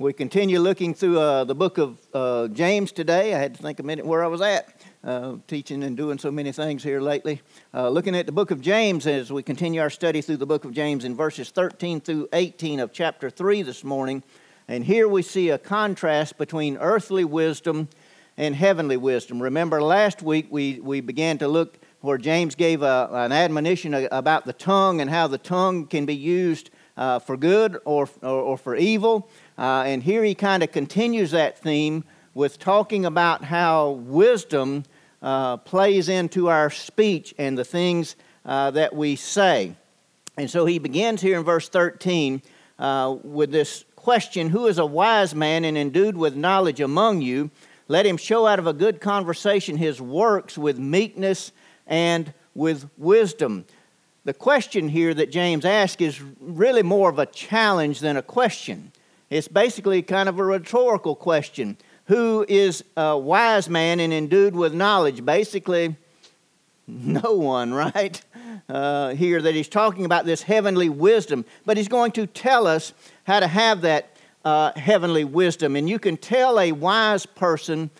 We continue looking through uh, the book of uh, James today. I had to think a minute where I was at, uh, teaching and doing so many things here lately. Uh, looking at the book of James as we continue our study through the book of James in verses 13 through 18 of chapter 3 this morning. And here we see a contrast between earthly wisdom and heavenly wisdom. Remember, last week we, we began to look where James gave a, an admonition about the tongue and how the tongue can be used uh, for good or, or, or for evil. Uh, and here he kind of continues that theme with talking about how wisdom uh, plays into our speech and the things uh, that we say. And so he begins here in verse 13 uh, with this question Who is a wise man and endued with knowledge among you? Let him show out of a good conversation his works with meekness and with wisdom. The question here that James asks is really more of a challenge than a question. It's basically kind of a rhetorical question. Who is a wise man and endued with knowledge? Basically, no one, right? Uh, here that he's talking about this heavenly wisdom, but he's going to tell us how to have that uh, heavenly wisdom. And you can tell a wise person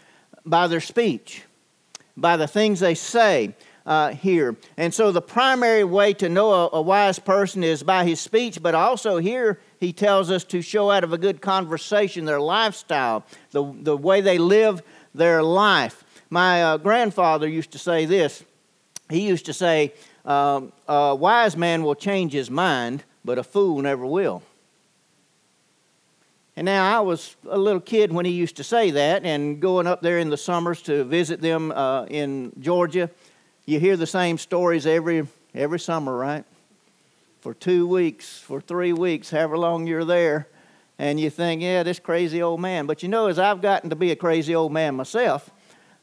by their speech, by the things they say uh, here. And so the primary way to know a, a wise person is by his speech, but also here he tells us to show out of a good conversation their lifestyle, the, the way they live their life. My uh, grandfather used to say this. He used to say, um, A wise man will change his mind, but a fool never will. And now I was a little kid when he used to say that, and going up there in the summers to visit them uh, in Georgia you hear the same stories every every summer, right? For two weeks, for three weeks, however long you're there, and you think, yeah, this crazy old man. But you know, as I've gotten to be a crazy old man myself,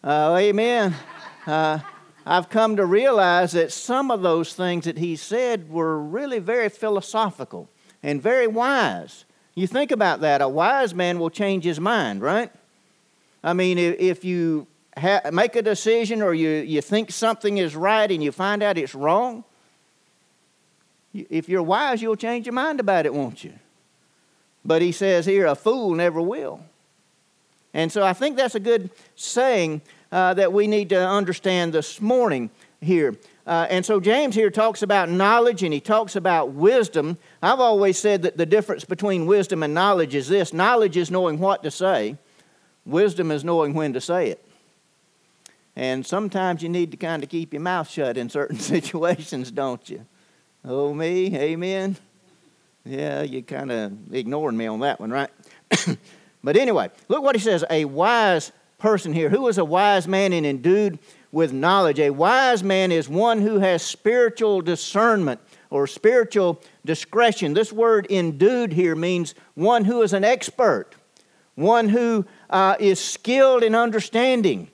uh, amen. Uh, I've come to realize that some of those things that he said were really very philosophical and very wise. You think about that. A wise man will change his mind, right? I mean, if you ha- make a decision or you, you think something is right and you find out it's wrong, if you're wise, you'll change your mind about it, won't you? But he says here, a fool never will. And so I think that's a good saying uh, that we need to understand this morning here. Uh, and so James here talks about knowledge and he talks about wisdom. I've always said that the difference between wisdom and knowledge is this knowledge is knowing what to say, wisdom is knowing when to say it. And sometimes you need to kind of keep your mouth shut in certain situations, don't you? Oh, me, amen. Yeah, you kind of ignoring me on that one, right? but anyway, look what he says a wise person here. Who is a wise man and endued with knowledge? A wise man is one who has spiritual discernment or spiritual discretion. This word endued here means one who is an expert, one who uh, is skilled in understanding.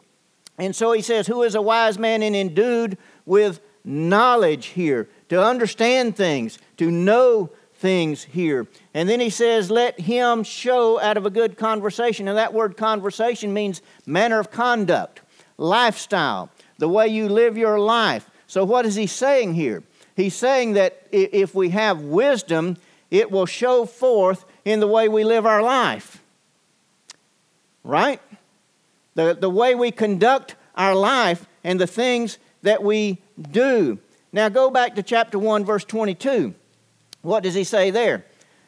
And so he says, Who is a wise man and endued with knowledge here, to understand things, to know things here. And then he says, Let him show out of a good conversation. And that word conversation means manner of conduct, lifestyle, the way you live your life. So, what is he saying here? He's saying that if we have wisdom, it will show forth in the way we live our life. Right? the, the way we conduct our life and the things that we do. Now go back to chapter 1, verse 22. What does he say there?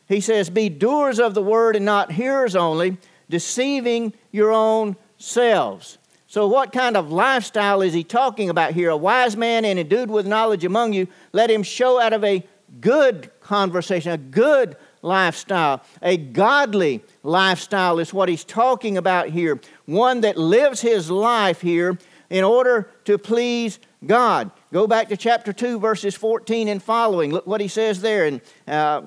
He says, Be doers of the word and not hearers only, deceiving your own selves. So, what kind of lifestyle is he talking about here? A wise man and endued with knowledge among you, let him show out of a good conversation, a good lifestyle. A godly lifestyle is what he's talking about here. One that lives his life here in order to please God. Go back to chapter 2, verses 14 and following. Look what he says there. And, uh,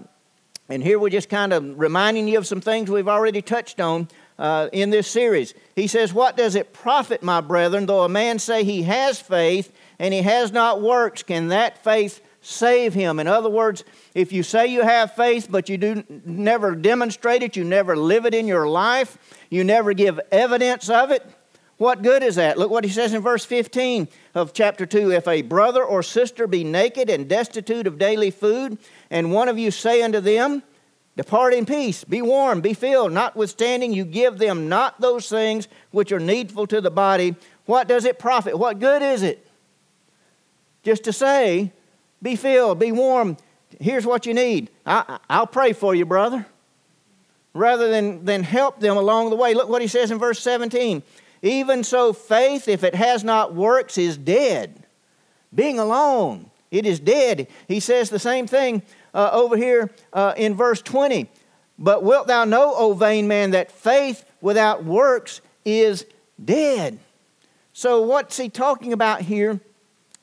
and here we're just kind of reminding you of some things we've already touched on uh, in this series. He says, What does it profit, my brethren, though a man say he has faith and he has not works? Can that faith save him. In other words, if you say you have faith, but you do never demonstrate it, you never live it in your life, you never give evidence of it, what good is that? Look what he says in verse 15 of chapter 2 If a brother or sister be naked and destitute of daily food, and one of you say unto them, Depart in peace, be warm, be filled, notwithstanding you give them not those things which are needful to the body. What does it profit? What good is it? Just to say, be filled, be warm, here's what you need. I, will pray for you, brother. Rather than, than help them along the way. Look what he says in verse 17. Even so, faith, if it has not works, is dead. Being alone, it is dead. He says the same thing uh, over here uh, in verse 20. But wilt thou know, O vain man, that faith without works is dead? So, what's he talking about here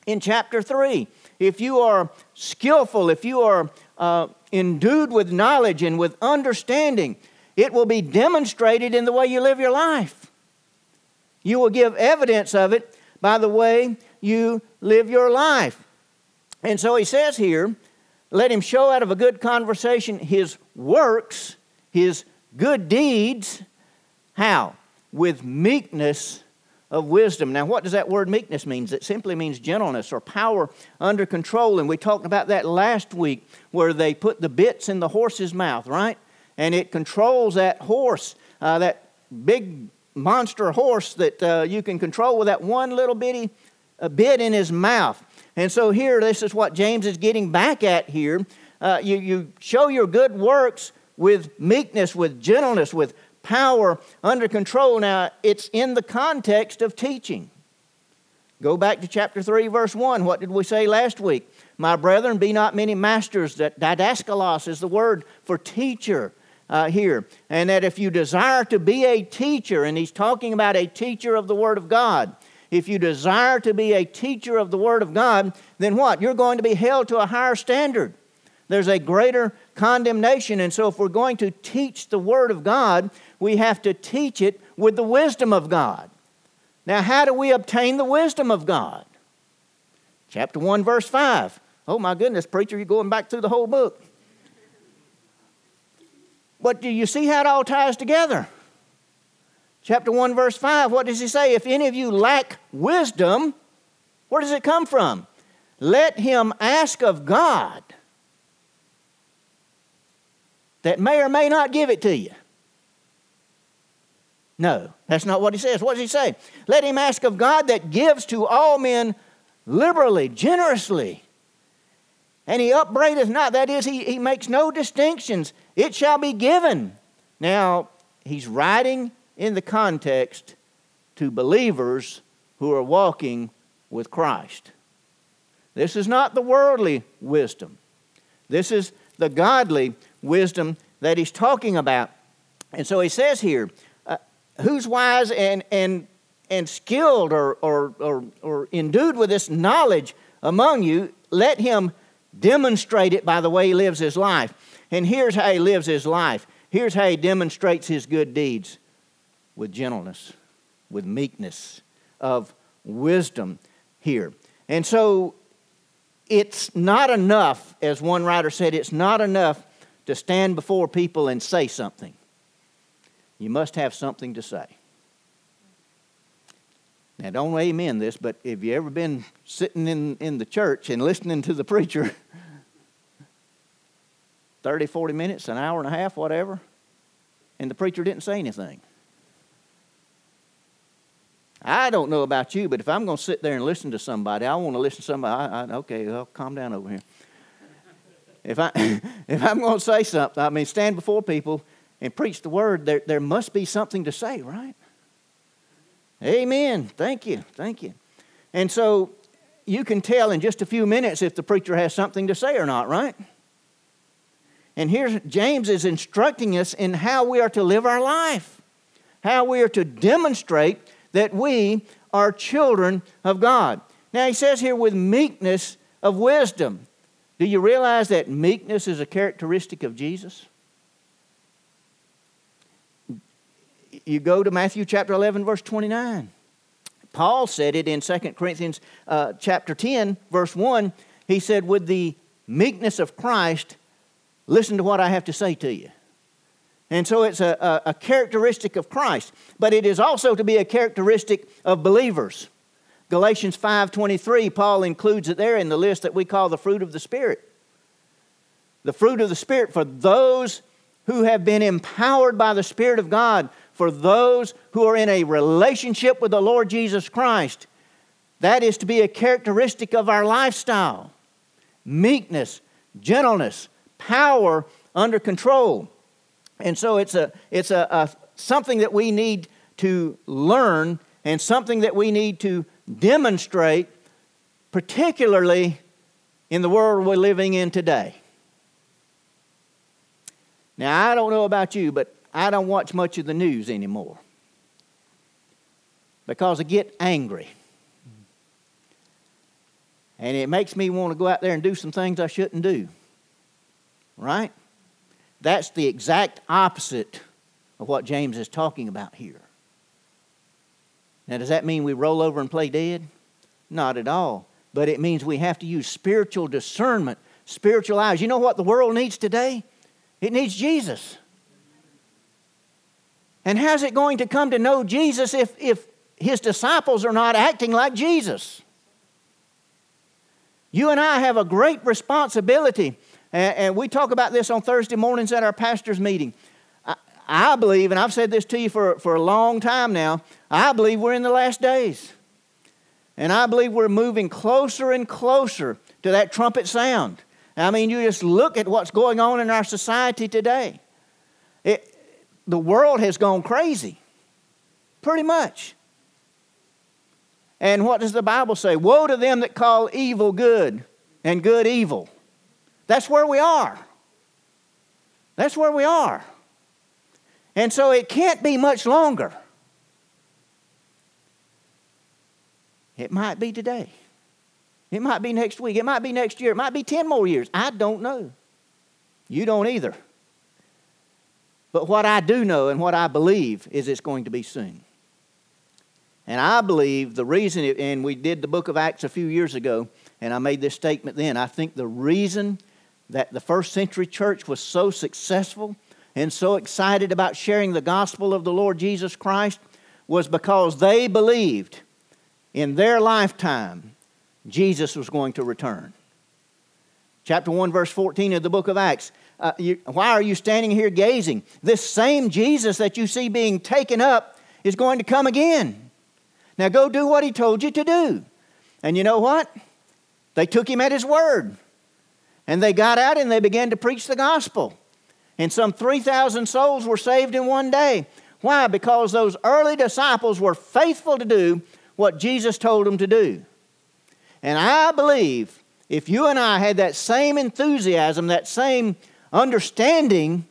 in chapter 3? If you are skillful, if you are uh, endued with knowledge and with understanding, it will be demonstrated in the way you live your life. You will give evidence of it by the way you live your life. And so he says here, let him show out of a good conversation his works, his good deeds. How? With meekness of wisdom. Now, what does that word meekness mean? It simply means gentleness or power under control. And we talked about that last week where they put the bits in the horse's mouth, right? And it controls that horse, uh, that big monster horse that uh, you can control with that one little bitty uh, bit in his mouth. And so here, this is what James is getting back at here. Uh, you, you show your good works with meekness, with gentleness, with power under control. Now, it's in the context of teaching. Go back to chapter 3, verse 1. What did we say last week? My brethren, be not many masters. That didaskalos is the word for teacher uh, here. And that if you desire to be a teacher, and he's talking about a teacher of the Word of God, if you desire to be a teacher of the Word of God, then what? You're going to be held to a higher standard. There's a greater condemnation. And so, if we're going to teach the Word of God, we have to teach it with the wisdom of God. Now, how do we obtain the wisdom of God? Chapter 1, verse 5. Oh, my goodness, preacher, you're going back through the whole book. But do you see how it all ties together? Chapter 1, verse 5, what does he say? If any of you lack wisdom, where does it come from? Let him ask of God that may or may not give it to you. No, that's not what he says. What does he say? Let him ask of God that gives to all men liberally, generously. And he upbraideth not. That is, he, he makes no distinctions. It shall be given. Now, he's writing in the context to believers who are walking with Christ. This is not the worldly wisdom. This is the godly wisdom that he's talking about. And so he says here, uh, who's wise and, and, and skilled or, or, or, or endued with this knowledge among you, let him demonstrate it by the way he lives his life. And here's how he lives his life. Here's how he demonstrates his good deeds with gentleness, with meekness, of wisdom here. And so it's not enough, as one writer said, it's not enough to stand before people and say something. You must have something to say. Now, don't amen this, but have you ever been sitting in, in the church and listening to the preacher 30, 40 minutes, an hour and a half, whatever, and the preacher didn't say anything? I don't know about you, but if I'm going to sit there and listen to somebody, I want to listen to somebody. I, I, okay, I'll calm down over here. If, I, if I'm going to say something, I mean, stand before people and preach the word, there, there must be something to say, right? Amen. Thank you. Thank you. And so you can tell in just a few minutes if the preacher has something to say or not, right? And here James is instructing us in how we are to live our life, how we are to demonstrate that we are children of God. Now, he says here with meekness of wisdom. Do you realize that meekness is a characteristic of Jesus? You go to Matthew chapter 11, verse 29. Paul said it in 2 Corinthians uh, chapter 10, verse 1. He said, With the meekness of Christ, listen to what I have to say to you. And so it's a, a, a, characteristic of Christ, but it is also to be a characteristic of believers. Galatians 5:23, Paul includes it there in the list that we call the fruit of the Spirit. The fruit of the Spirit for those who have been empowered by the Spirit of God for those who are in a relationship with the Lord Jesus Christ. That is to be a characteristic of our lifestyle meekness, gentleness, power under control. And so it's, a, it's a, a, something that we need to learn and something that we need to demonstrate, particularly in the world we're living in today. Now, I don't know about you, but I don't watch much of the news anymore because I get angry. And it makes me want to go out there and do some things I shouldn't do. Right? That's the exact opposite of what James is talking about here. Now, does that mean we roll over and play dead? Not at all. But it means we have to use spiritual discernment, spiritual eyes. You know what the world needs today? It needs Jesus. And how's it going to come to know Jesus if, if his disciples are not acting like Jesus? You and I have a great responsibility, and, we talk about this on Thursday mornings at our pastor's meeting. I, I believe, and I've said this to you for, for a long time now, I believe we're in the last days. And I believe we're moving closer and closer to that trumpet sound. I mean, you just look at what's going on in our society today. The world has gone crazy, pretty much. And what does the Bible say? Woe to them that call evil good and good evil. That's where we are. That's where we are. And so it can't be much longer. It might be today. It might be next week. It might be next year. It might be 10 more years. I don't know. You don't either. But what I do know and what I believe is it's going to be soon. And I believe the reason, it, and we did the book of Acts a few years ago, and I made this statement then. I think the reason that the first century church was so successful and so excited about sharing the gospel of the Lord Jesus Christ was because they believed in their lifetime Jesus was going to return. Chapter 1, verse 14 of the book of Acts. Uh, you, why are you standing here gazing? This same Jesus that you see being taken up is going to come again. Now go do what he told you to do. And you know what? They took him at his word. And they got out and they began to preach the gospel. And some 3,000 souls were saved in one day. Why? Because those early disciples were faithful to do what Jesus told them to do. And I believe if you and I had that same enthusiasm, that same understanding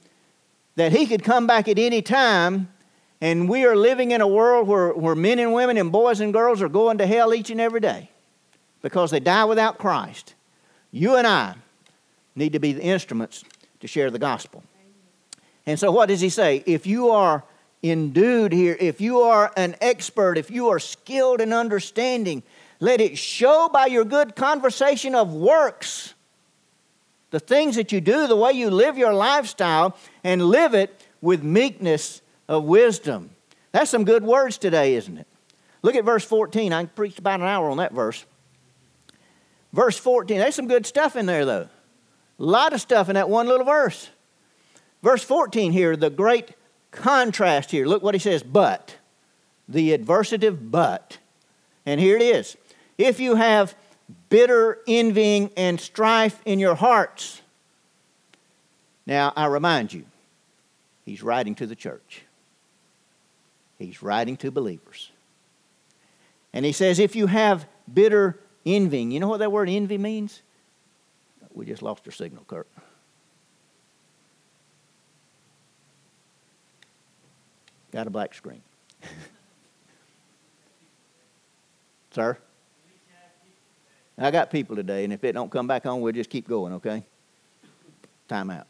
that He could come back at any time, and we are living in a world where, where men and women and boys and girls are going to hell each and every day because they die without Christ. You and I need to be the instruments to share the gospel. And so, what does he say? If you are endued here, if you are an expert, if you are skilled in understanding, let it show by your good conversation of works. The things that you do, the way you live your lifestyle, and live it with meekness of wisdom. That's some good words today, isn't it? Look at verse 14. I preached about an hour on that verse. Verse 14, there's some good stuff in there, though. A lot of stuff in that one little verse. Verse 14 here, the great contrast here. Look what he says, but. The adversative but. And here it is. If you have bitter envying and strife in your hearts. Now, I remind you, he's writing to the church. He's writing to believers. And he says, if you have bitter envying, you know what that word envy means? We just lost our signal, Kurt. Got a black screen. Sir? I got people today, and if it don't come back on, we'll just keep going, okay? Time out.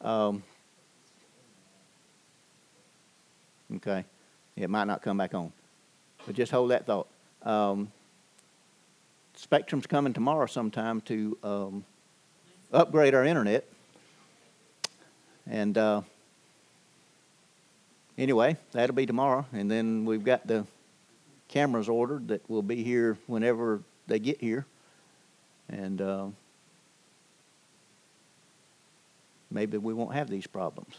Um, okay. It might not come back on. But just hold that thought. Um, Spectrum's coming tomorrow sometime to um, upgrade our internet. And uh, anyway, that'll be tomorrow. And then we've got the cameras ordered that will be here whenever they get here. And uh, maybe we won't have these problems.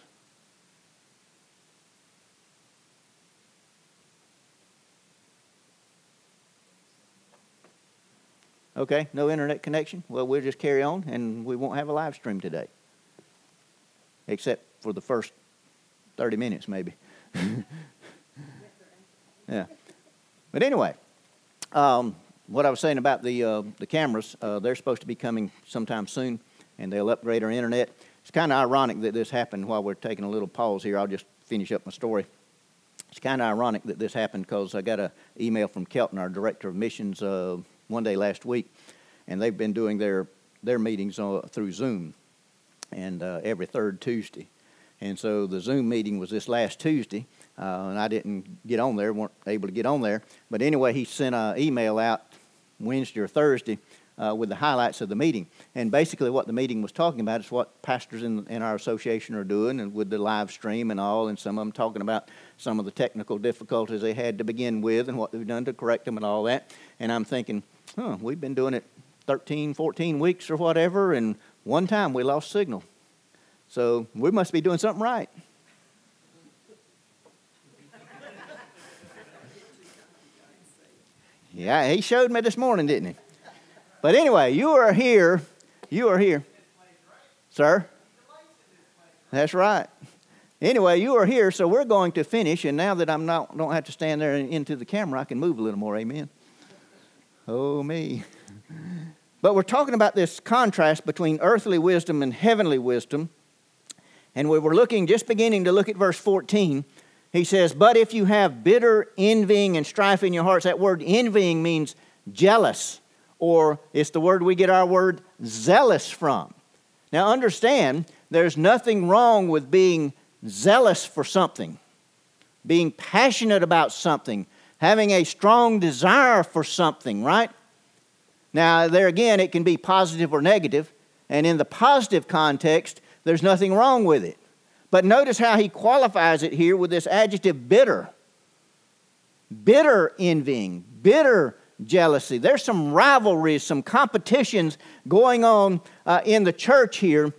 Okay, no internet connection? Well, we'll just carry on and we won't have a live stream today. Except for the first 30 minutes, maybe. yeah. But anyway, um, what I was saying about the, uh, the cameras, uh, they're supposed to be coming sometime soon and they'll upgrade our internet. It's kind of ironic that this happened while we're taking a little pause here. I'll just finish up my story. It's kind of ironic that this happened because I got an email from Kelton, our director of missions, uh, one day last week, and they've been doing their their meetings through Zoom, and uh, every third Tuesday. And so the Zoom meeting was this last Tuesday, uh, and I didn't get on there, weren't able to get on there. But anyway, he sent an email out Wednesday or Thursday uh, with the highlights of the meeting. And basically, what the meeting was talking about is what pastors in, in our association are doing, and with the live stream and all, and some of them talking about some of the technical difficulties they had to begin with and what they've done to correct them and all that. And I'm thinking, huh, we've been doing it 13, 14 weeks or whatever, and one time we lost signal. So we must be doing something right. Yeah, he showed me this morning, didn't he? But anyway, you are here. You are here. Sir? That's right. Anyway, you are here, so we're going to finish. And now that I'm not, don't have to stand there into the camera, I can move a little more. Amen. Oh, me. But we're talking about this contrast between earthly wisdom and heavenly wisdom. And we were looking, just beginning to look at verse 14. He says, But if you have bitter envying and strife in your hearts, that word envying means jealous, or it's the word we get our word zealous from. Now, understand, there's nothing wrong with being zealous for something, being passionate about something, having a strong desire for something, right? Now, there again, it can be positive or negative, and in the positive context, there's nothing wrong with it. But notice how he qualifies it here with this adjective bitter. Bitter envying, bitter jealousy. There's some rivalries, some competitions going on uh, in the church here.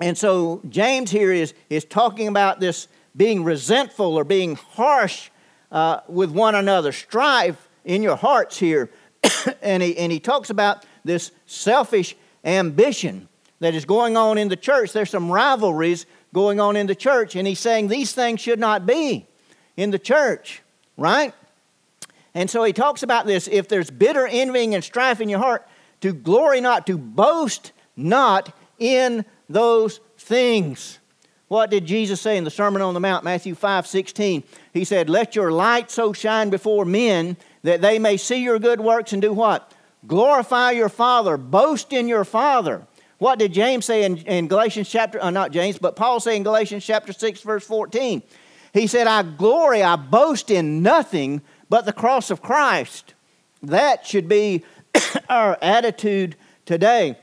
And so James here is, is talking about this being resentful or being harsh uh, with one another, strife in your hearts here. and, he, and he talks about this selfish ambition that is going on in the church. There's some rivalries going on in the church, and he's saying these things should not be in the church, right? And so he talks about this if there's bitter envying and strife in your heart, to glory not, to boast not in those things. What did Jesus say in the Sermon on the Mount, Matthew 5 16? He said, Let your light so shine before men that they may see your good works and do what? Glorify your Father, boast in your Father. What did James say in, in Galatians chapter, uh, not James, but Paul say in Galatians chapter 6, verse 14? He said, I glory, I boast in nothing but the cross of Christ. That should be our attitude today.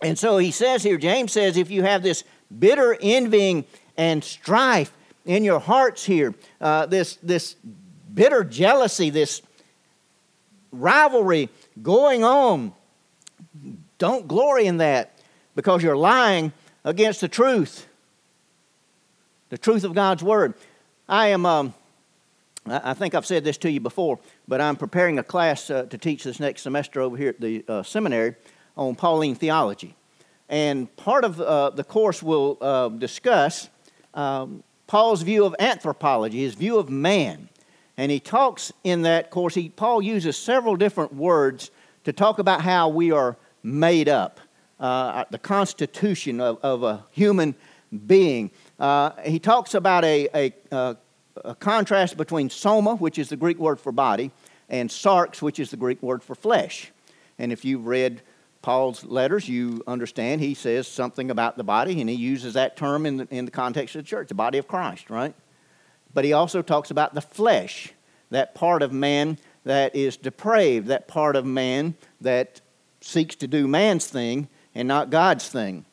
And so he says here, James says, if you have this bitter envying and strife in your hearts here, uh, this, this bitter jealousy, this rivalry going on. Don't glory in that because you're lying against the truth, the truth of God's Word. I am, um, I think I've said this to you before, but I'm preparing a class uh, to teach this next semester over here at the uh, seminary on Pauline theology. And part of uh, the course will uh, discuss um, Paul's view of anthropology, his view of man. And he talks in that course, he, Paul uses several different words to talk about how we are made up, uh, the constitution of, of, a human being. Uh, he talks about a, a, a, a contrast between soma, which is the Greek word for body, and sarx, which is the Greek word for flesh. And if you've read Paul's letters, you understand he says something about the body, and he uses that term in the, in the context of the church, the body of Christ, right? But he also talks about the flesh, that part of man that is depraved, that part of man that seeks to do man's thing and not God's thing.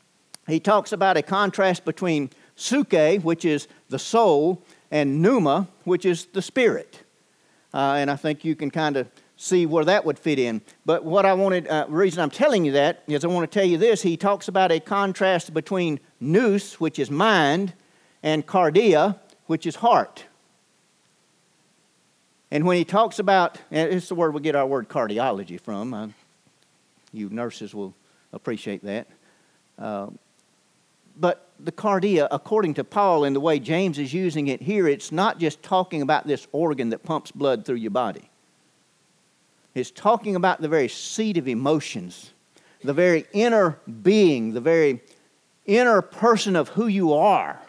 He talks about a contrast between Suke, which is the soul, and Pneuma, which is the spirit. Uh, and I think you can kind of see where that would fit in. But what I wanted, uh, reason I'm telling you that is I want to tell you this. He talks about a contrast between nous, which is mind, and cardia, which is heart. And when he talks about, and it's the word we get our word cardiology from, uh, you nurses will appreciate that. Uh, but the cardia, according to Paul and the way James is using it here, it's not just talking about this organ that pumps blood through your body. It's talking about the very seat of emotions, the very inner being, the very inner person of who you are.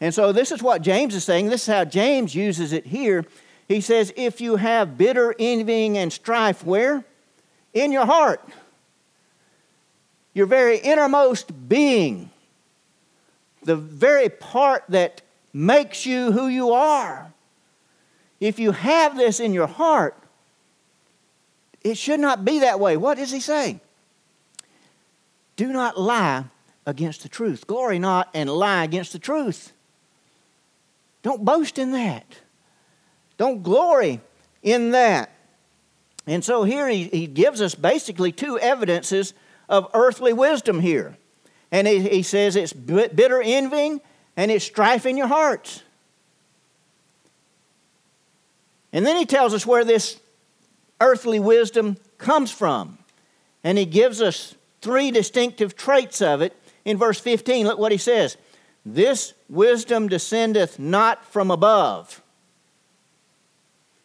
And so, this is what James is saying. This is how James uses it here. He says, If you have bitter envying and strife, where? In your heart your very innermost being, the very part that makes you who you are. If you have this in your heart, it should not be that way. What is he saying? Do not lie against the truth. Glory not and lie against the truth. Don't boast in that. Don't glory in that. And so here he, he gives us basically two evidences of earthly wisdom here. And he, he says it's bitter envying and it's strife in your hearts. And then he tells us where this earthly wisdom comes from. And he gives us three distinctive traits of it. In verse 15, look what he says This wisdom descendeth not from above.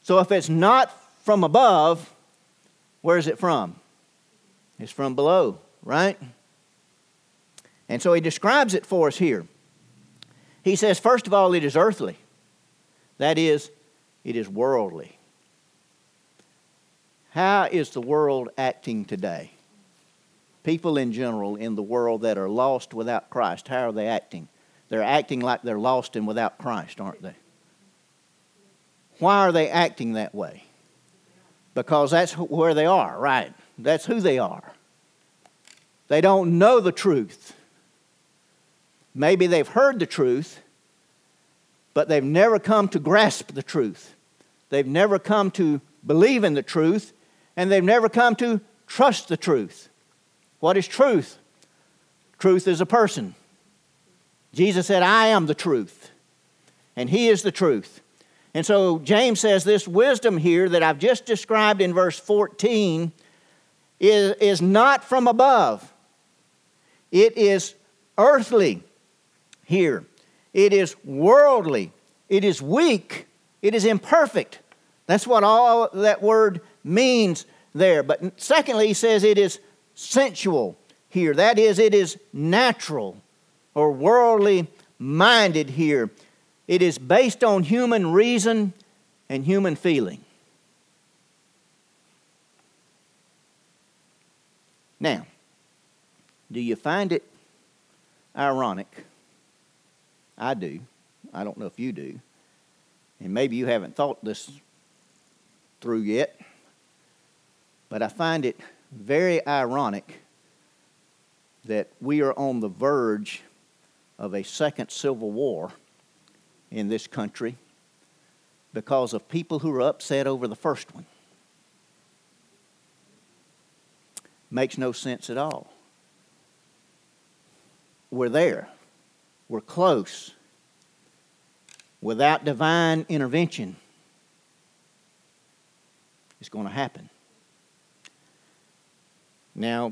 So if it's not from above, where is it from? It's from below, right? And so he describes it for us here. He says, first of all, it is earthly. That is, it is worldly. How is the world acting today? People in general in the world that are lost without Christ, how are they acting? They're acting like they're lost and without Christ, aren't they? Why are they acting that way? Because that's where they are, right? That's who they are. They don't know the truth. Maybe they've heard the truth, but they've never come to grasp the truth. They've never come to believe in the truth, and they've never come to trust the truth. What is truth? Truth is a person. Jesus said, I am the truth, and He is the truth. And so James says this wisdom here that I've just described in verse 14 is, is not from above. It is earthly here. It is worldly. It is weak. It is imperfect. That's what all that word means there. But secondly, he says it is sensual here. That is, it is natural or worldly minded here. It is based on human reason and human feeling. Now, do you find it ironic? I do. I don't know if you do. And maybe you haven't thought this through yet. But I find it very ironic that we are on the verge of a second civil war in this country because of people who are upset over the first one. Makes no sense at all. We're there, we're close. Without divine intervention, it's going to happen. Now,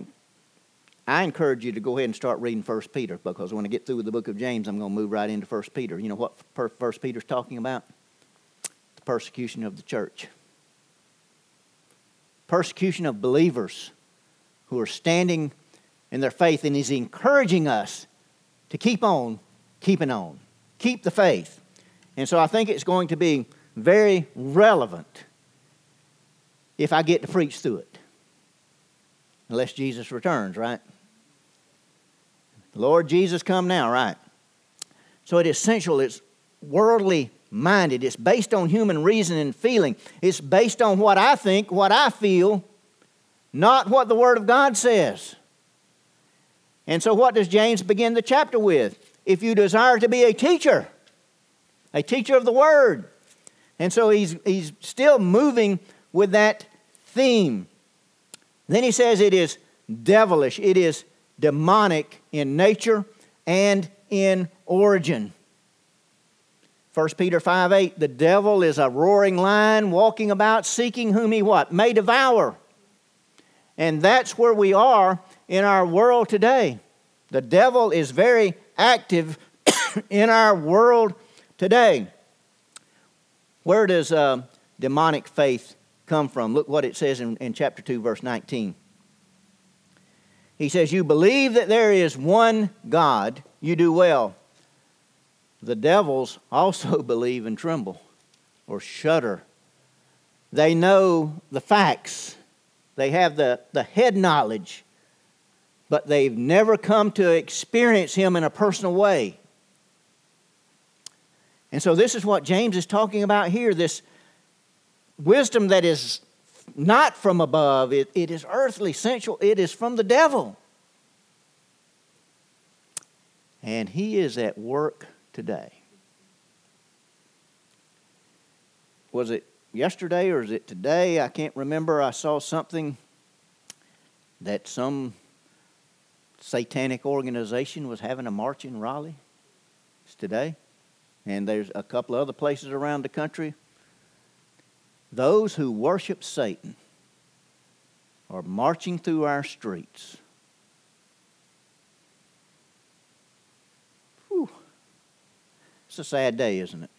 I encourage you to go ahead and start reading 1 Peter because when I get through with the book of James, I'm going to move right into 1 Peter. You know what 1 Peter's talking about? The persecution of the church. Persecution of believers who are standing in their faith, and He's encouraging us to keep on keeping on, keep the faith. And so I think it's going to be very relevant if I get to preach through it. Unless Jesus returns, right? Lord Jesus, come now, right? So it is essential, it's worldly minded, it's based on human reason and feeling, it's based on what I think, what I feel, not what the Word of God says. And so, what does James begin the chapter with? if you desire to be a teacher, a teacher of the word. And so he's, he's still moving with that theme. Then he says it is devilish, it is demonic in nature and in origin. 1 Peter 5 8, the devil is a roaring lion walking about seeking whom he what? May devour. And that's where we are in our world today. The devil is very active in our world today. Where does uh, demonic faith come from? Look what it says in, in chapter 2, verse 19. He says, You believe that there is one God, you do well. The devils also believe and tremble or shudder. They know the facts, they have the, the head knowledge, but they've never come to experience Him in a personal way. And so, this is what James is talking about here this wisdom that is not from above, it, it is earthly, sensual, it is from the devil. And he is at work today. Was it yesterday or is it today? I can't remember. I saw something that some satanic organization was having a march in Raleigh. It's today. And there's a couple other places around the country. Those who worship Satan are marching through our streets. Whew. It's a sad day, isn't it?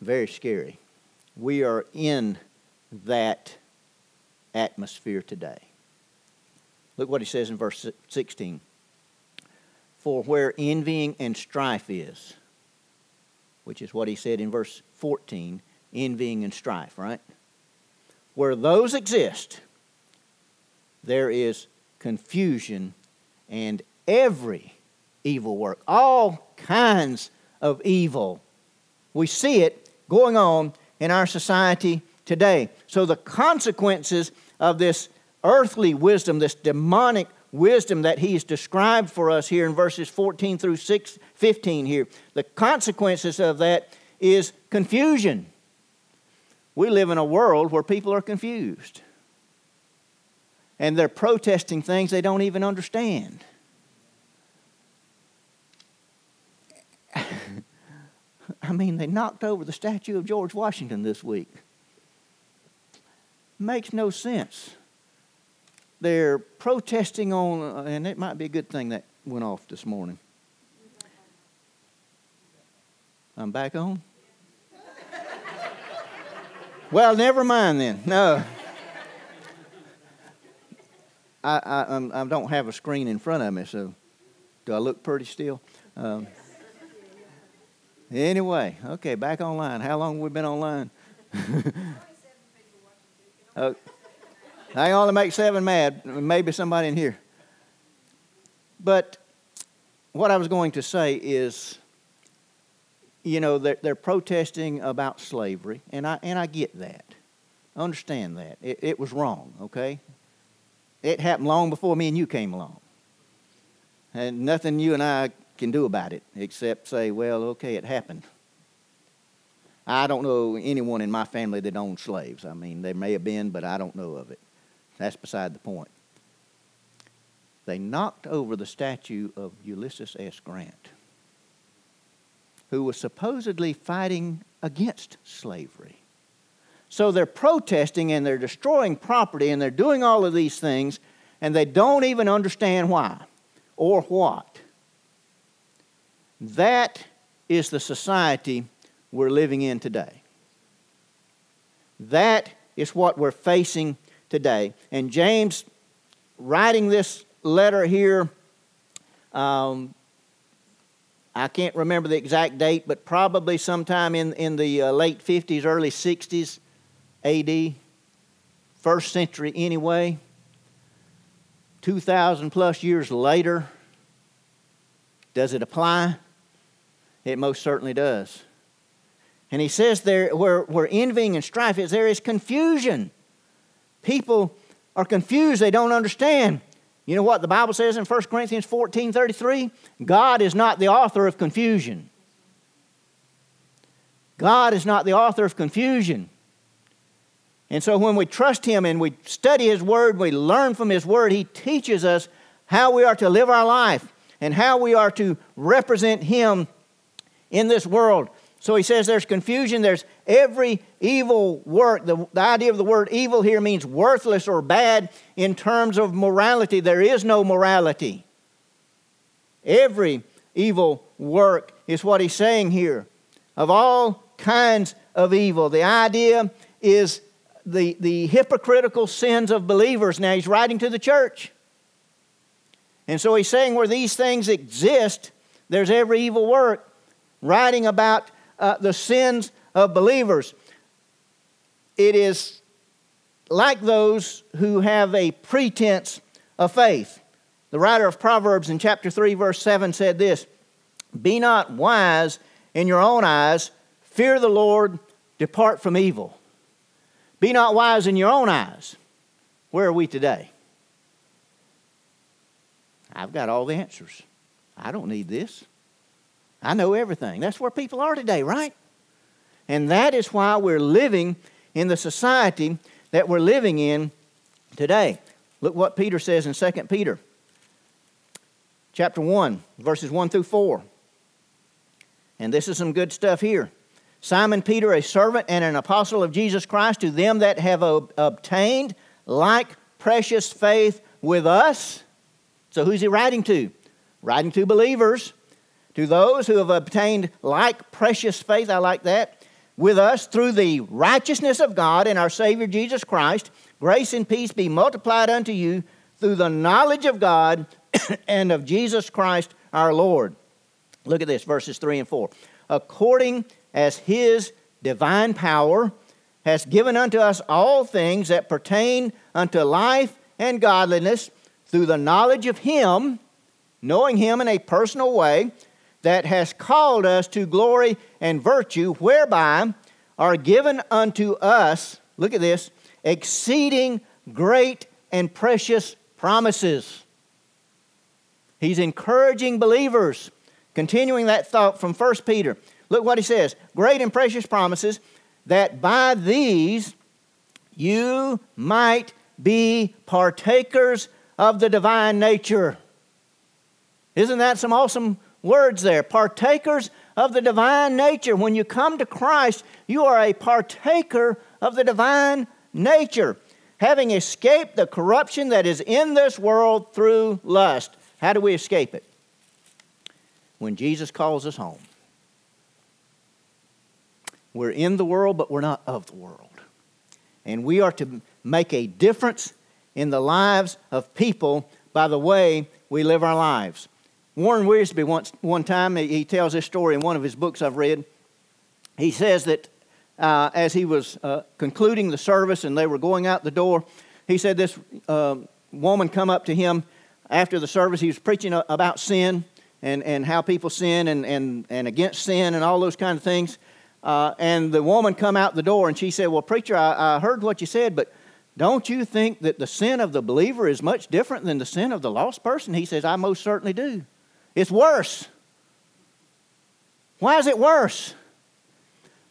Very scary. We are in that atmosphere today. Look what he says in verse 16 for where envying and strife is, which is what he said in verse 14 envying and strife, right? Where those exist, there is confusion and every evil work, all kinds of evil. We see it going on in our society today. So, the consequences of this earthly wisdom, this demonic wisdom that he's described for us here in verses 14 through 6, 15 here. The consequences of that is confusion. We live in a world where people are confused. And they're protesting things they don't even understand. I mean, they knocked over the statue of George Washington this week. Makes no sense they're protesting on, and it might be a good thing that went off this morning. I'm back on? well, never mind then. No. I, I, I, don't have a screen in front of me, so do I look pretty still? Um, anyway, okay, back online. How long have we been online? uh, I only make seven mad, maybe somebody in here. But what I was going to say is, you know, they're, they're protesting about slavery, and I, and I get that. I understand that. It, it was wrong, okay? It happened long before me and you came along. And nothing you and I can do about it except say, well, okay, it happened. I don't know anyone in my family that owned slaves. I mean, there may have been, but I don't know of it. That's beside the point. They knocked over the statue of Ulysses S. Grant, who was supposedly fighting against slavery. So they're protesting and they're destroying property and they're doing all of these things, and they don't even understand why or what. That is the society we're living in today. That is what we're facing today. And James, writing this letter here, um, I can't remember the exact date, but probably sometime in, in the uh, late 50s, early 60s AD, first century anyway, 2,000 plus years later. Does it apply? It most certainly does. And he says there, where, where envying and strife is, there is confusion. People are confused, they don't understand. You know what the Bible says in 1 Corinthians 14 33? God is not the author of confusion. God is not the author of confusion. And so when we trust Him and we study His Word, we learn from His Word, He teaches us how we are to live our life and how we are to represent Him in this world. So he says there's confusion, there's every evil work. The, the idea of the word evil here means worthless or bad in terms of morality. There is no morality. Every evil work is what he's saying here. Of all kinds of evil. The idea is the, the hypocritical sins of believers. Now he's writing to the church. And so he's saying where these things exist, there's every evil work. Writing about uh, the sins of believers. It is like those who have a pretense of faith. The writer of Proverbs in chapter 3, verse 7 said this Be not wise in your own eyes, fear the Lord, depart from evil. Be not wise in your own eyes. Where are we today? I've got all the answers. I don't need this. I know everything. That's where people are today, right? And that is why we're living in the society that we're living in today. Look what Peter says in 2 Peter chapter 1, verses 1 through 4. And this is some good stuff here. Simon Peter, a servant and an apostle of Jesus Christ, to them that have ob- obtained like precious faith with us. So, who's he writing to? Writing to believers to those who have obtained like precious faith, I like that, with us through the righteousness of God and our Savior Jesus Christ, grace and peace be multiplied unto you through the knowledge of God and of Jesus Christ our Lord. Look at this, verses 3 and 4. According as his divine power has given unto us all things that pertain unto life and godliness through the knowledge of him, knowing him in a personal way that has called us to glory and virtue, whereby are given unto us, look at this, exceeding great and precious promises. He's encouraging believers, continuing that thought from 1 Peter. Look what he says great and precious promises, that by these you might be partakers of the divine nature. Isn't that some awesome words there. Partakers of the divine nature. When you come to Christ, you are a partaker of the divine nature, having escaped the corruption that is in this world through lust. How do we escape it? When Jesus calls us home. We're in the world, but we're not of the world. And we are to make a difference in the lives of people by the way we live our lives. Warren Wiersbe, once, one time, he tells this story in one of his books I've read. He says that uh, as he was uh, concluding the service and they were going out the door, he said this uh, woman come up to him after the service. He was preaching about sin and, and how people sin and, and, and against sin and all those kind of things. Uh, and the woman come out the door and she said, well, preacher, I, I heard what you said, but don't you think that the sin of the believer is much different than the sin of the lost person? He says, I most certainly do. It's worse. Why is it worse?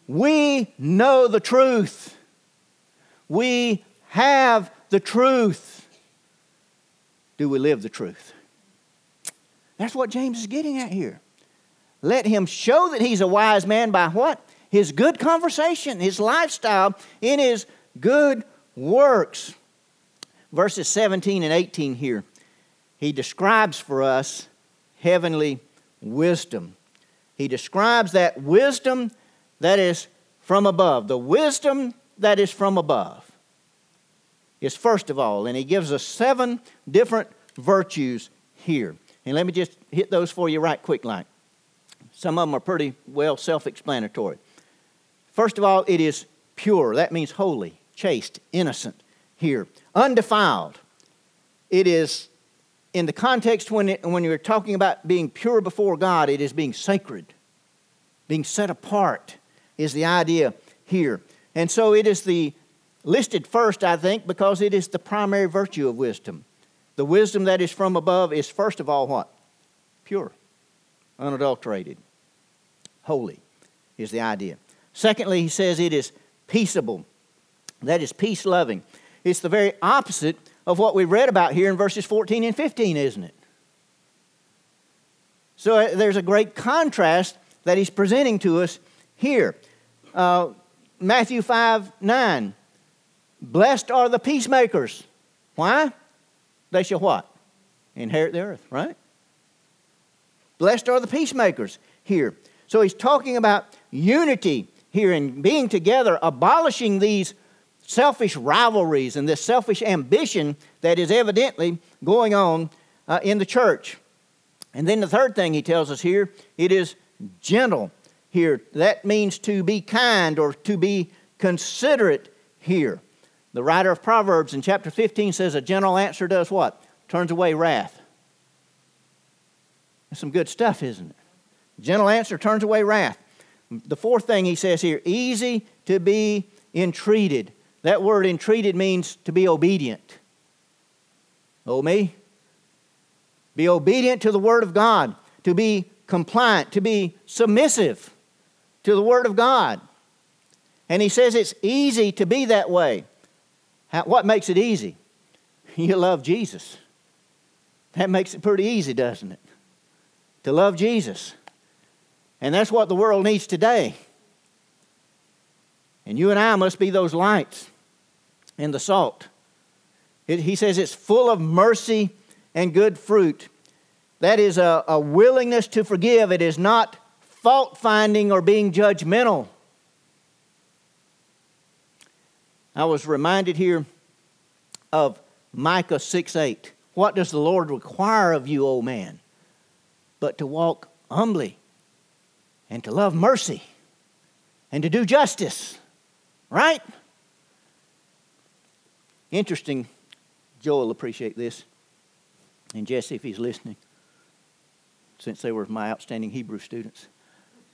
We know the truth. We have the truth. Do we live the truth? That's what James is getting at here. Let him show that he's a wise man by what? His good conversation, his lifestyle, in his good works. Verses 17 and 18 here, he describes for us heavenly wisdom. He describes that wisdom that is from above. The wisdom that is from above is first of all, and he gives us seven different virtues here. And let me just hit those for you right quick like. Some of them are pretty well self explanatory. First of all, it is pure. That means holy, chaste, innocent here. Undefiled. It is in the context when, it, when you're talking about being pure before God, it is being sacred, being set apart is the idea here. And so it is the listed first, I think, because it is the primary virtue of wisdom. The wisdom that is from above is first of all what? Pure, unadulterated, holy is the idea. Secondly, he says it is peaceable. That is peace loving. It's the very opposite of what we read about here in verses 14 and 15, isn't it? So uh, there's a great contrast that he's presenting to us here. Uh, Matthew 5 9. Blessed are the peacemakers. Why? They shall what? Inherit the earth, right? Blessed are the peacemakers here. So he's talking about unity here and being together, abolishing these selfish rivalries and this selfish ambition that is evidently going on uh, in the church. And then the third thing he tells us here it is gentle here. That means to be kind or to be considerate here. The writer of Proverbs in chapter 15 says, A gentle answer does what? Turns away wrath. That's some good stuff, isn't it? Gentle answer turns away wrath. The fourth thing he says here easy to be entreated. That word entreated means to be obedient. Oh, me? Be obedient to the Word of God, to be compliant, to be submissive to the Word of God. And he says it's easy to be that way. How, what makes it easy? You love Jesus. That makes it pretty easy, doesn't it? To love Jesus. And that's what the world needs today. And you and I must be those lights and the salt. It, he says it's full of mercy and good fruit. That is a, a willingness to forgive. It is not fault finding or being judgmental. I was reminded here of Micah 6 8. What does the Lord require of you, O man? But to walk humbly and to love mercy and to do justice. Right? Interesting. Joel appreciate this. And Jesse, if he's listening, since they were my outstanding Hebrew students.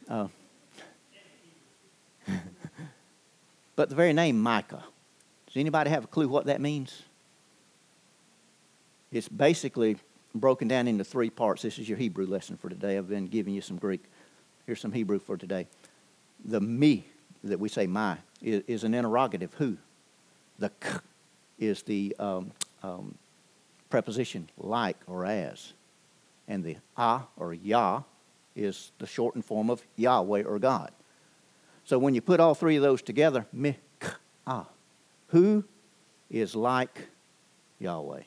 Uh, but the very name Micah, does anybody have a clue what that means? It's basically broken down into three parts. This is your Hebrew lesson for today. I've been giving you some Greek. Here's some Hebrew for today. The me that we say my is, is an interrogative who. The k is the um, um, preposition like or as. And the ah or yah is the shortened form of Yahweh or God. So when you put all three of those together, mikah, who is like Yahweh?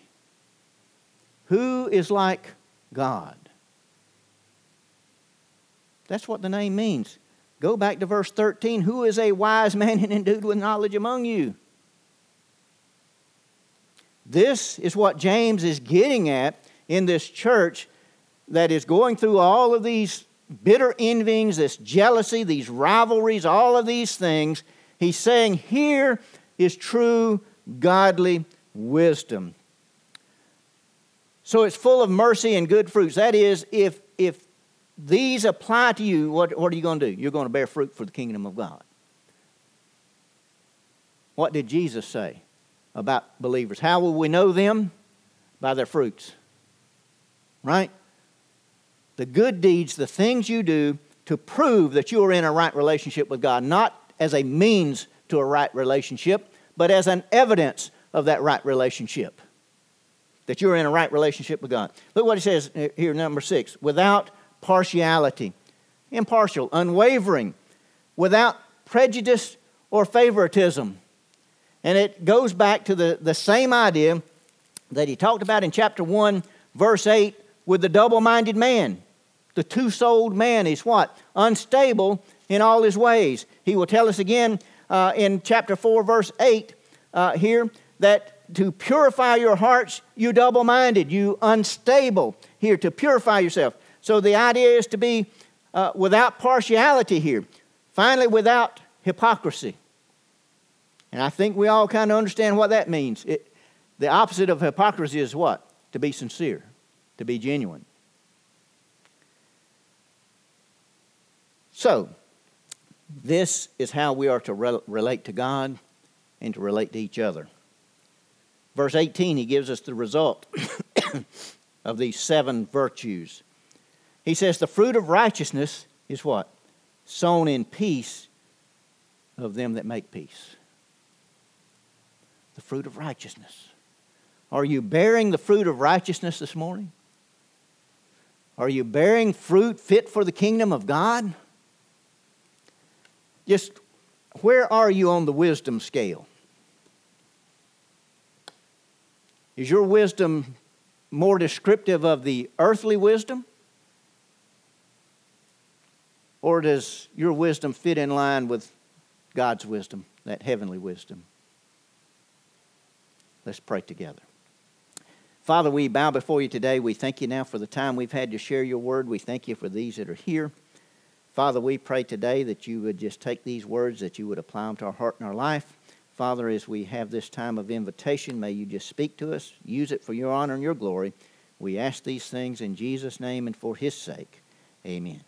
Who is like God? That's what the name means. Go back to verse 13. Who is a wise man and endued with knowledge among you? This is what James is getting at in this church that is going through all of these bitter envyings, this jealousy, these rivalries, all of these things. He's saying here is true godly wisdom. So it's full of mercy and good fruits. That is, if, if these apply to you, what, what are you going to do? You're going to bear fruit for the kingdom of God. What did Jesus say about believers? How will we know them? By their fruits. Right? The good deeds, the things you do to prove that you are in a right relationship with God, not as a means to a right relationship, but as an evidence of that right relationship. That you're in a right relationship with God. Look what he says here, number six without partiality, impartial, unwavering, without prejudice or favoritism. And it goes back to the, the same idea that he talked about in chapter 1, verse 8, with the double minded man. The two souled man is what? Unstable in all his ways. He will tell us again uh, in chapter 4, verse 8 uh, here that to purify your hearts, you double minded, you unstable. Here, to purify yourself. So the idea is to be uh, without partiality here. Finally, without hypocrisy. And I think we all kind of understand what that means. It, the opposite of hypocrisy is what? To be sincere, to be genuine. So, this is how we are to re- relate to God and to relate to each other. Verse 18, he gives us the result. of these seven virtues. He says, The fruit of righteousness is what? Sown in peace of them that make peace. The fruit of righteousness. Are you bearing the fruit of righteousness this morning? Are you bearing fruit fit for the kingdom of God? Just where are you on the wisdom scale? Is your wisdom more descriptive of the earthly wisdom? Or does your wisdom fit in line with God's wisdom, that heavenly wisdom? Let's pray together. Father, we bow before you today. We thank you now for the time we've had to share your word. We thank you for these that are here. Father, we pray today that you would just take these words, that you would apply them to our heart and our life. Father, as we have this time of invitation, may you just speak to us, use it for your honor and your glory. We ask these things in Jesus' name and for his sake. Amen.